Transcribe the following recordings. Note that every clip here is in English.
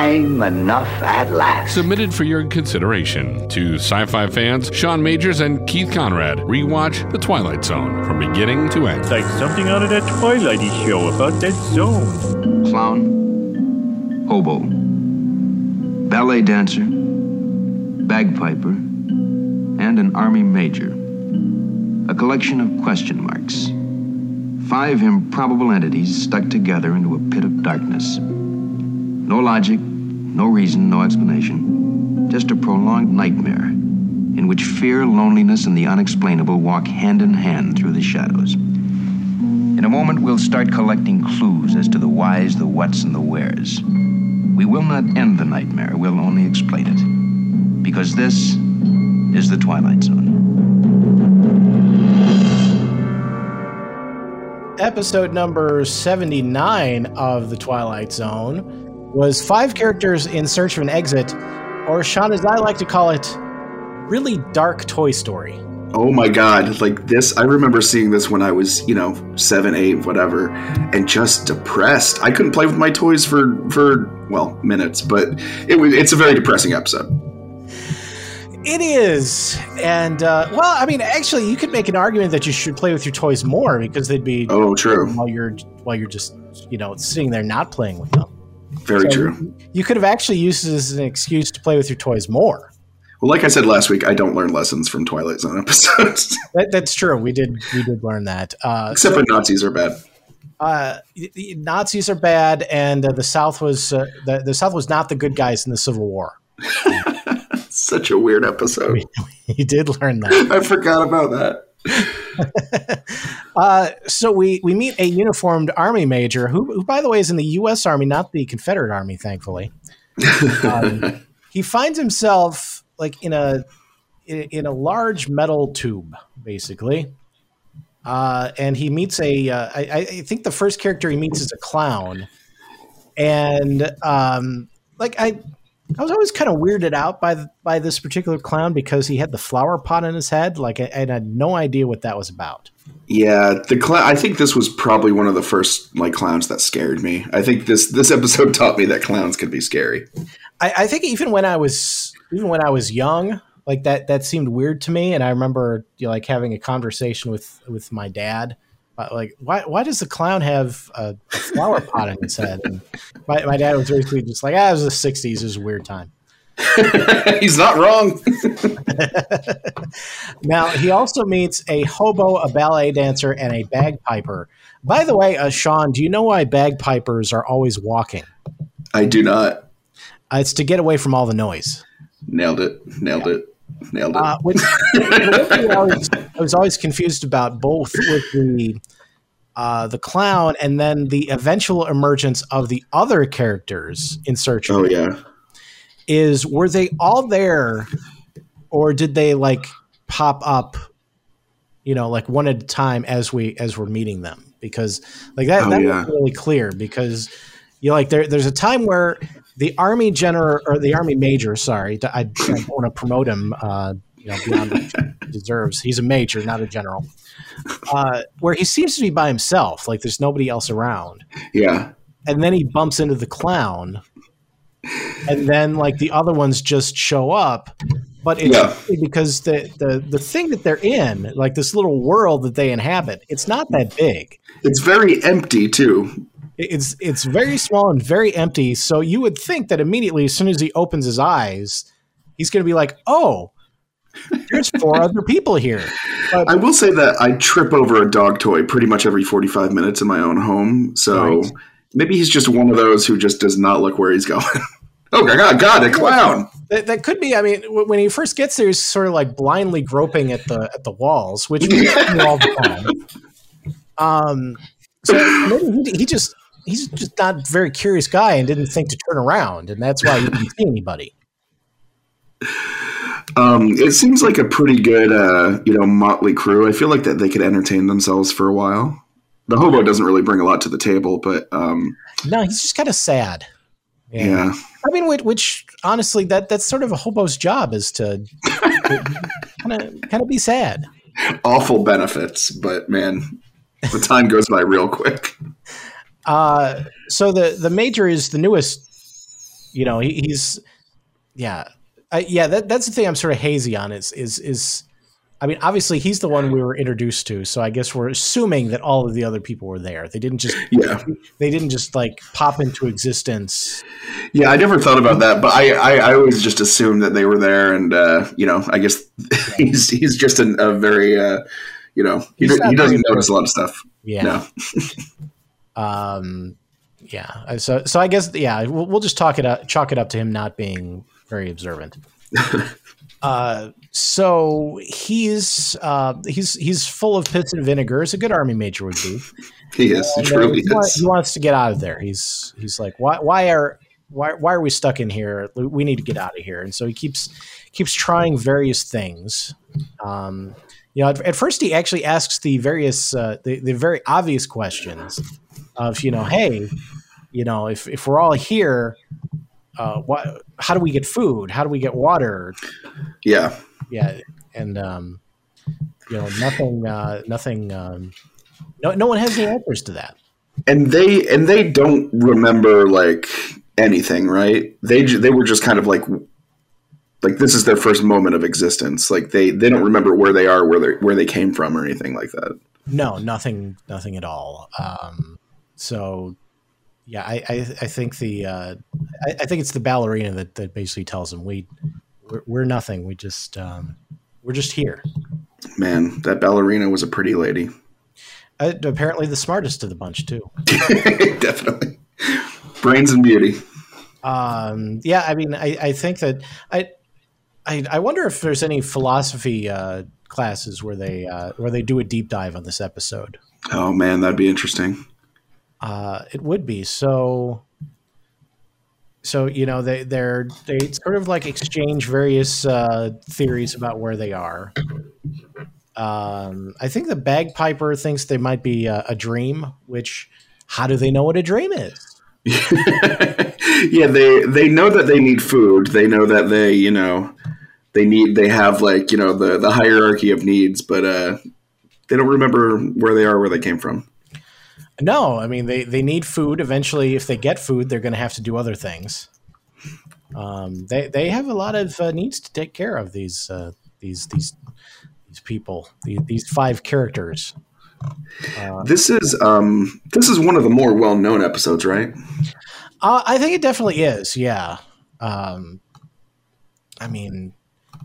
Time enough at last. Submitted for your consideration to sci fi fans Sean Majors and Keith Conrad. Rewatch The Twilight Zone from beginning to end. It's like something out of that Twilighty show about that zone. Clown, hobo, ballet dancer, bagpiper, and an army major. A collection of question marks. Five improbable entities stuck together into a pit of darkness. No logic, no reason, no explanation. Just a prolonged nightmare in which fear, loneliness, and the unexplainable walk hand in hand through the shadows. In a moment, we'll start collecting clues as to the whys, the whats, and the wheres. We will not end the nightmare, we'll only explain it. Because this is the Twilight Zone. Episode number 79 of The Twilight Zone was five characters in search of an exit, or Sean, as I like to call it, really dark Toy Story. Oh my god, like this, I remember seeing this when I was, you know, seven, eight, whatever, and just depressed. I couldn't play with my toys for, for well, minutes, but it was, it's a very depressing episode. It is, and uh, well, I mean, actually, you could make an argument that you should play with your toys more because they'd be oh true while you're while you're just you know sitting there not playing with them. Very so true. You could have actually used it as an excuse to play with your toys more. Well, like I said last week, I don't learn lessons from Twilight Zone episodes. that, that's true. We did we did learn that. Uh, Except so, Nazis are bad. Uh, Nazis are bad, and uh, the South was uh, the, the South was not the good guys in the Civil War. Such a weird episode. We, we did learn that. I forgot about that. Uh, so we we meet a uniformed army major who, who, by the way, is in the U.S. Army, not the Confederate Army, thankfully. Um, he finds himself like in a in, in a large metal tube, basically, uh, and he meets a. Uh, I, I think the first character he meets is a clown, and um, like I I was always kind of weirded out by the, by this particular clown because he had the flower pot in his head, like, and I had no idea what that was about. Yeah, the clown. I think this was probably one of the first like clowns that scared me. I think this this episode taught me that clowns can be scary. I, I think even when I was even when I was young, like that that seemed weird to me, and I remember you know, like having a conversation with with my dad like why why does the clown have a flower pot in his head? And my, my dad was basically just like, ah, it was the '60s, it was a weird time. He's not wrong. now he also meets a hobo, a ballet dancer, and a bagpiper. By the way, uh, Sean, do you know why bagpipers are always walking? I do not. Uh, it's to get away from all the noise. Nailed it. Nailed yeah. it. Nailed it. Uh, which, I, was, I was always confused about both with the uh, the clown and then the eventual emergence of the other characters in Search. Oh yeah, is were they all there, or did they like pop up? You know, like one at a time as we as we're meeting them because like that oh, that yeah. was really clear because you know, like there there's a time where the army general or the army major, sorry, I, I don't want to promote him, uh, you know, beyond what he deserves. He's a major, not a general. Uh, where he seems to be by himself, like there's nobody else around. Yeah. And then he bumps into the clown, and then like the other ones just show up. But it's yeah. because the, the the thing that they're in, like this little world that they inhabit, it's not that big. It's very empty too. It's it's very small and very empty. So you would think that immediately, as soon as he opens his eyes, he's going to be like, "Oh, there's four other people here." But, I will say that I trip over a dog toy pretty much every 45 minutes in my own home. So right. maybe he's just one of those who just does not look where he's going. oh my god, God, a clown. That, that, could be. I mean, when he first gets there, he's sort of like blindly groping at the at the walls, which we do all the time. Um, so maybe he, he just he's just not a very curious guy and didn't think to turn around, and that's why he didn't see anybody. Um, it seems like a pretty good, uh, you know, motley crew. I feel like that they could entertain themselves for a while. The hobo doesn't really bring a lot to the table, but um, no, he's just kind of sad. Yeah. yeah. I mean, which, which, honestly, that that's sort of a hobo's job is to kind of kind of be sad. Awful benefits, but man, the time goes by real quick. Uh, so the the major is the newest you know, he, he's yeah, I, yeah. That, that's the thing I'm sort of hazy on. Is is is. I mean, obviously, he's the one we were introduced to, so I guess we're assuming that all of the other people were there. They didn't just, Yeah. they didn't just like pop into existence. Yeah, I never thought about that, but I, I, I always just assumed that they were there, and uh, you know, I guess he's he's just a, a very, uh, you know, he, He's do- not he doesn't notice a lot of stuff. Yeah. No, Um, yeah. So, so I guess, yeah, we'll, we'll just talk it up, chalk it up to him not being very observant. uh, so he's uh, he's he's full of piss and vinegar, as a good army major would be. he is. He uh, truly he, wa- is. he wants to get out of there. He's he's like, why why are why why are we stuck in here? We need to get out of here. And so he keeps keeps trying various things. Um, you know, at, at first he actually asks the various uh, the the very obvious questions of you know, hey, you know, if if we're all here, uh, what? How do we get food? How do we get water? Yeah, yeah and um you know nothing uh nothing um no no one has the answers to that and they and they don't remember like anything, right? They they were just kind of like like this is their first moment of existence. Like they they don't remember where they are, where they where they came from, or anything like that. no nothing nothing at all um so yeah i i, I think the uh I, I think it's the ballerina that that basically tells them we we're, we're nothing we just um we're just here Man, that ballerina was a pretty lady. uh, apparently the smartest of the bunch too Definitely, brains and beauty. Um, yeah, I mean, I, I think that I, I, I wonder if there's any philosophy uh, classes where they uh, where they do a deep dive on this episode. Oh man, that'd be interesting. Uh, it would be so. So you know they they're they sort of like exchange various uh, theories about where they are. Um, I think the bagpiper thinks they might be a, a dream. Which, how do they know what a dream is? yeah, they they know that they need food. They know that they you know they need they have like you know the the hierarchy of needs, but uh, they don't remember where they are, where they came from. No, I mean they, they need food. Eventually, if they get food, they're going to have to do other things. Um, they they have a lot of uh, needs to take care of these uh, these these these people these, these five characters. This is um this is one of the more well known episodes, right? Uh, I think it definitely is. Yeah. Um, I mean,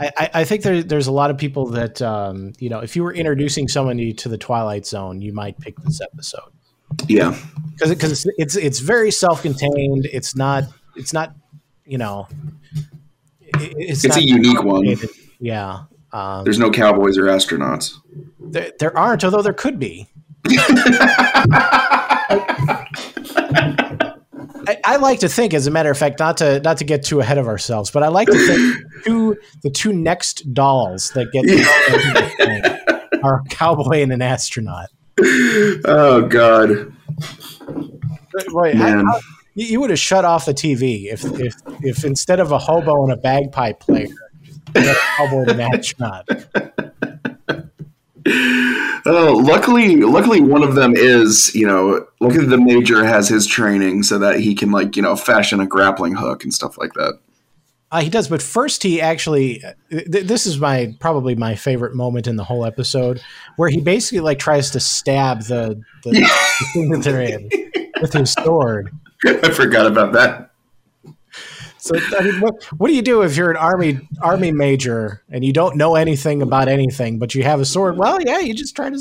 I, I, I think there, there's a lot of people that um, you know if you were introducing somebody to the Twilight Zone, you might pick this episode. Yeah, because because it's it's very self-contained. It's not it's not you know it- it's, It's a unique one. Yeah, um, there's no cowboys or astronauts. there, there aren't, although there could be. I, I like to think, as a matter of fact, not to not to get too ahead of ourselves, but I like to think two the two next dolls that get thing are a cowboy and an astronaut. Oh God, Roy, Man. how- how- you, would have shut off the TV if if if instead of a hobo and a bagpipe player, a and an astronaut. oh luckily luckily one of them is you know luckily the major has his training so that he can like you know fashion a grappling hook and stuff like that. Uh, he does, but first he actually. Th- this is my probably my favorite moment in the whole episode, where he basically like tries to stab the the, the thing that they're in with his sword. I forgot about that. So I mean, what, what do you do if you're an army army major and you don't know anything about anything, but you have a sword? Well, yeah, you just try to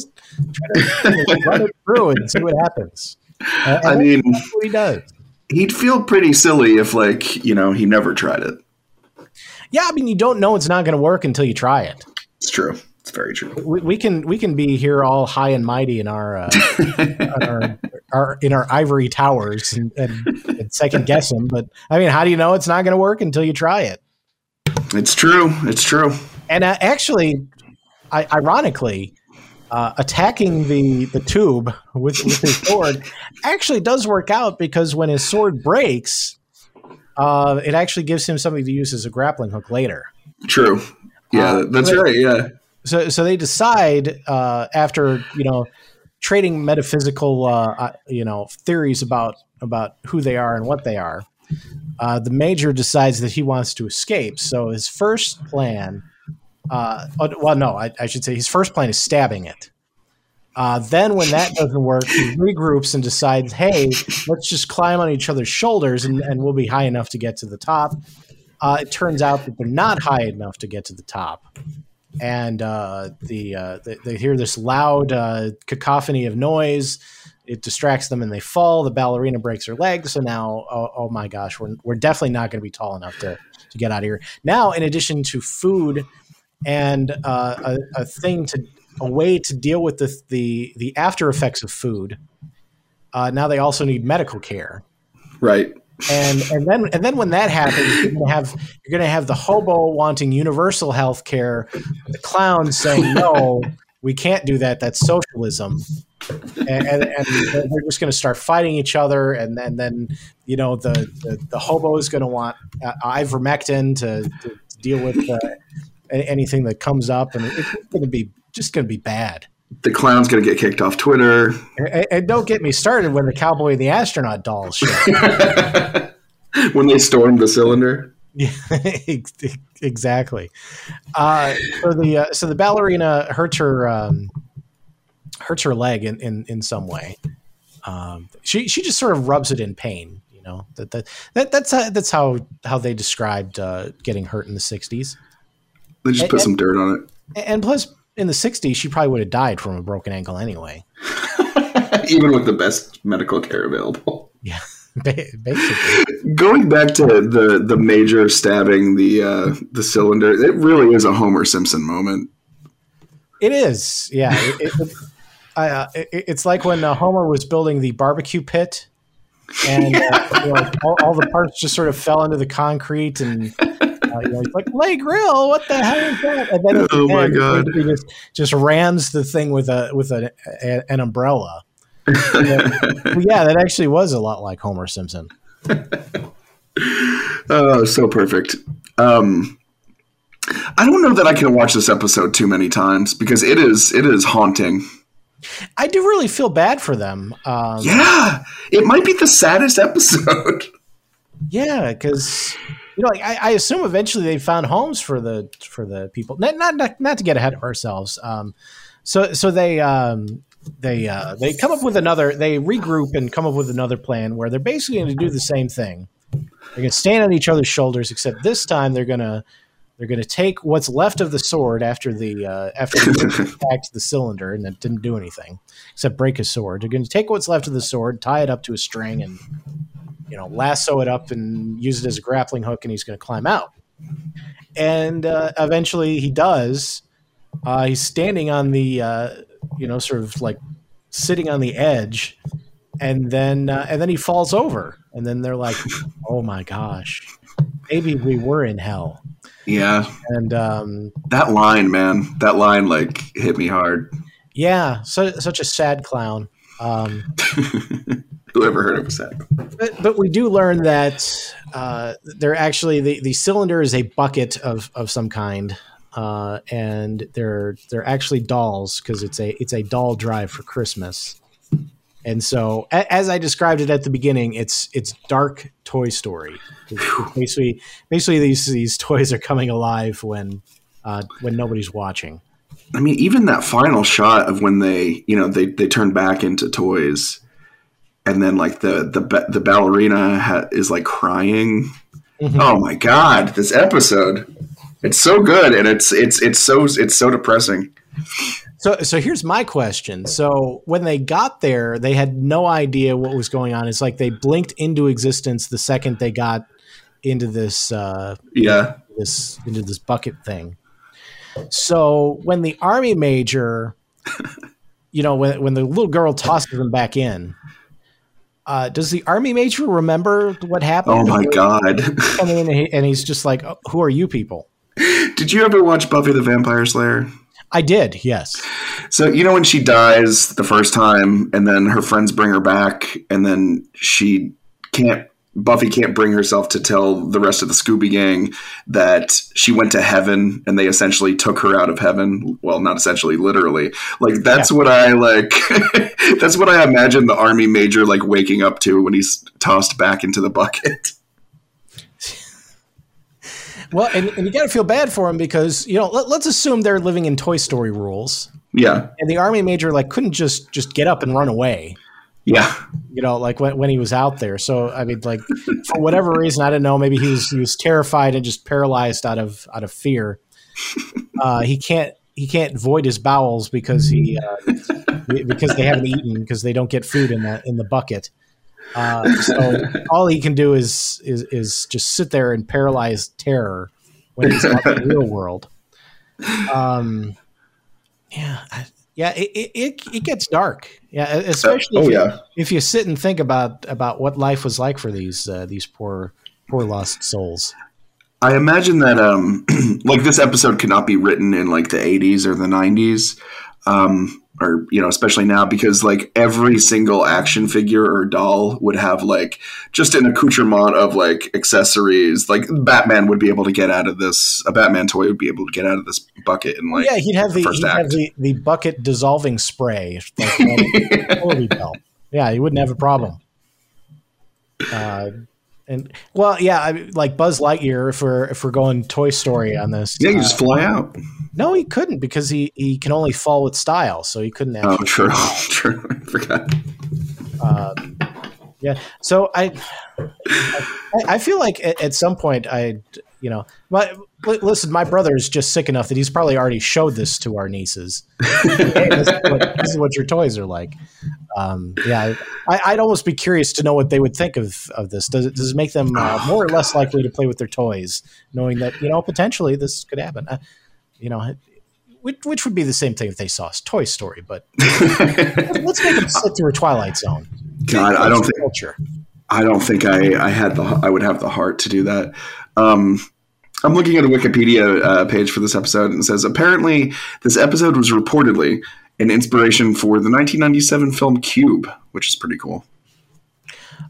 try to run it through and see what happens. Uh, I mean, he does. he'd feel pretty silly if like you know he never tried it. Yeah, I mean, you don't know it's not going to work until you try it. It's true. It's very true. We, we can we can be here all high and mighty in our, uh, our, our in our ivory towers and, and, and second guess them, but I mean, how do you know it's not going to work until you try it? It's true. It's true. And uh, actually, I, ironically, uh, attacking the the tube with, with his sword actually does work out because when his sword breaks, uh, it actually gives him something to use as a grappling hook later. True. Yeah, Uh, that's right. Yeah. So so they decide uh, after you know trading metaphysical uh, uh, you know theories about about who they are and what they are. uh, the major decides that he wants to escape. So his first plan, well, no, I, I should say his first plan is stabbing it. Uh, then, when that doesn't work, he regroups and decides, hey, let's just climb on each other's shoulders and, and we'll be high enough to get to the top. Uh, it turns out that they're not high enough to get to the top. And uh, the, uh, they, they hear this loud uh, cacophony of noise. It distracts them and they fall. The ballerina breaks her leg. So now, oh, oh my gosh, we're, we're definitely not going to be tall enough to, to get out of here. Now, in addition to food and uh, a, a thing to a way to deal with the the, the after effects of food. Uh, now they also need medical care, Right. and and then and then when that happens, you're gonna have you're gonna have the hobo wanting universal health care, the clown saying no, we can't do that. That's socialism. And, and, and they're just going to start fighting each other, and then, then you know the, the, the hobo is going to want uh, ivermectin to, to, to deal with uh, anything that comes up, and it's going to be just going to be bad. The clown's gonna get kicked off Twitter. And, and don't get me started when the cowboy and the astronaut dolls show. when they stormed the cylinder. Yeah, exactly. Uh, so the uh, so the ballerina hurts her um, hurts her leg in, in, in some way. Um, she she just sort of rubs it in pain. You know that that, that that's how, that's how how they described uh, getting hurt in the '60s. They just And- put and- some dirt on it. And plus, in the '60s, she probably would have died from a broken ankle anyway. even with the best medical care available. Yeah, basically. Going back to the the major stabbing the uh, the cylinder, it really is a Homer Simpson moment. It is, yeah. It, it, I, uh, it, it's like when uh, Homer was building the barbecue pit, and uh, you know, all, all the parts just sort of fell into the concrete, and you know, he's like, "Lay grill, what the hell is that?" And then Oh, my end, God. he just just rams the thing with a with a, a an umbrella. yeah, yeah, that actually was a lot like Homer Simpson. Oh, so perfect. Um, I don't know that I can watch this episode too many times because it is it is haunting. I do really feel bad for them. Um, Yeah, it might be the saddest episode. Yeah, because you know, like, I, I assume eventually they found homes for the for the people. Not not not, not to get ahead of ourselves. Um, so so they um, they uh, they come up with another. They regroup and come up with another plan where they're basically going to do the same thing. They're going to stand on each other's shoulders, except this time they're going to they're going to take what's left of the sword after the uh, after they attacked the cylinder and it didn't do anything except break his sword. They're going to take what's left of the sword, tie it up to a string, and you know lasso it up and use it as a grappling hook, and he's going to climb out. And uh, eventually, he does. Uh, he's standing on the uh, you know sort of like sitting on the edge, and then uh, and then he falls over, and then they're like, "Oh my gosh, maybe we were in hell." Yeah, And um, that line, man, that line like hit me hard. yeah, so, such a sad clown. Um, Whoever heard of that? but, but we do learn that uh, they're actually the, the cylinder is a bucket of, of some kind, uh, and they're they're actually dolls because it's a it's a doll drive for Christmas. And so, a, as I described it at the beginning, it's it's dark Toy Story. It's- it's basically, basically these these toys are coming alive when uh, when nobody's watching. I mean, even that final shot of when they, you know, they they turn back into toys, and then like the the the ballerina ha- is like crying. Oh my god, this episode! It's so good, and it's it's it's so it's so depressing. So, so here's my question. So, when they got there, they had no idea what was going on. It's like they blinked into existence the second they got into this uh, Yeah, this into this bucket thing. So, when the army major, you know, when when the little girl tosses them back in, uh, does the army major remember what happened? Oh my god! Come in and he's just like, oh, "Who are you people?" Did you ever watch Buffy the Vampire Slayer? I did, yes. So you know when she dies the first time, and then her friends bring her back, and then she can't. Buffy can't bring herself to tell the rest of the Scooby Gang that she went to heaven, and they essentially took her out of heaven. Well, not essentially, literally. Like that's what I like. that's what I imagine the army major like waking up to when he's tossed back into the bucket. Well, and, and you got to feel bad for him because you know let, let's assume they're living in Toy Story rules, Yeah, and the army major like couldn't just just get up and run away. Yeah. You know, like when, when he was out there. So I mean, like for whatever reason, I don't know. Maybe he was he was terrified and just paralyzed out of out of fear. Uh, he can't he can't void his bowels because he uh, because they haven't eaten because they don't get food in that in the bucket. Uh, so all he can do is, is is just sit there in paralyzed terror when he's out in the real world. Um, yeah, I, yeah, it, it, it, gets dark. Yeah, especially oh, if, you, yeah. if you sit and think about about what life was like for these uh, these poor poor lost souls. I imagine that um like this episode could not be written in like the 80s or the 90s um or you know especially now because like every single action figure or doll would have like just an accoutrement of like accessories like Batman would be able to get out of this a Batman toy would be able to get out of this bucket and like yeah, he'd have the he'd have the, the bucket dissolving spray. Like, Yeah, he wouldn't have a problem. Uh, and well, yeah, I, like Buzz Lightyear. If we're if we're going Toy Story on this, yeah you uh, just fly out no, he couldn't because he he can only fall with style, so he couldn't. oh Actually, true true I forgot Um, yeah. So I, I, I feel like at, at some point I, you know, my li- listen, my brother is just sick enough that he's probably already showed this to our nieces. hey, this, is what, this is what your toys are like. Um, yeah, I, I'd almost be curious to know what they would think of of this. Does it, does it make them uh, more or less likely to play with their toys, knowing that you know potentially this could happen? Uh, you know. Which, which would be the same thing if they saw Toy Story, but let's make them sit through a Twilight Zone. God I don't think culture. I don't think I, I had the I would have the heart to do that. Um, I'm looking at a Wikipedia uh, page for this episode and it says apparently this episode was reportedly an inspiration for the 1997 film Cube, which is pretty cool.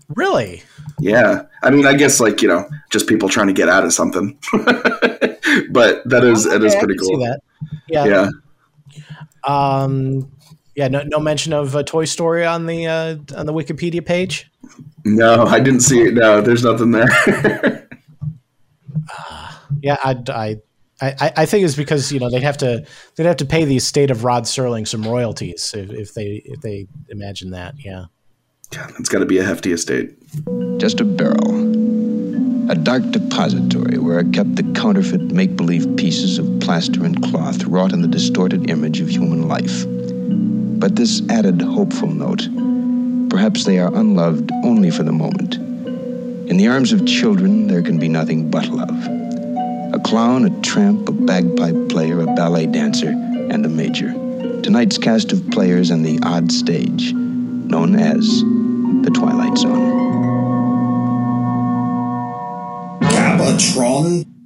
Really? Yeah, I mean, I guess like you know, just people trying to get out of something. but that is it is Okay, pretty cool. that. Yeah. Yeah, Um, yeah. No, no mention of a Toy Story on the uh, on the Wikipedia page. no, I didn't see it. No, there's nothing there. Yeah, I, I, I, I think it's because you know they'd have to they'd have to pay the estate of Rod Serling some royalties if, if they if they imagine that. Yeah. God, it's got to be a hefty estate. Just a barrel. A dark depository where I kept the counterfeit make believe pieces of plaster and cloth wrought in the distorted image of human life. But this added hopeful note perhaps they are unloved only for the moment. In the arms of children, there can be nothing but love. A clown, a tramp, a bagpipe player, a ballet dancer, and a major. Tonight's cast of players and the odd stage, known as the Twilight Zone. Gabatron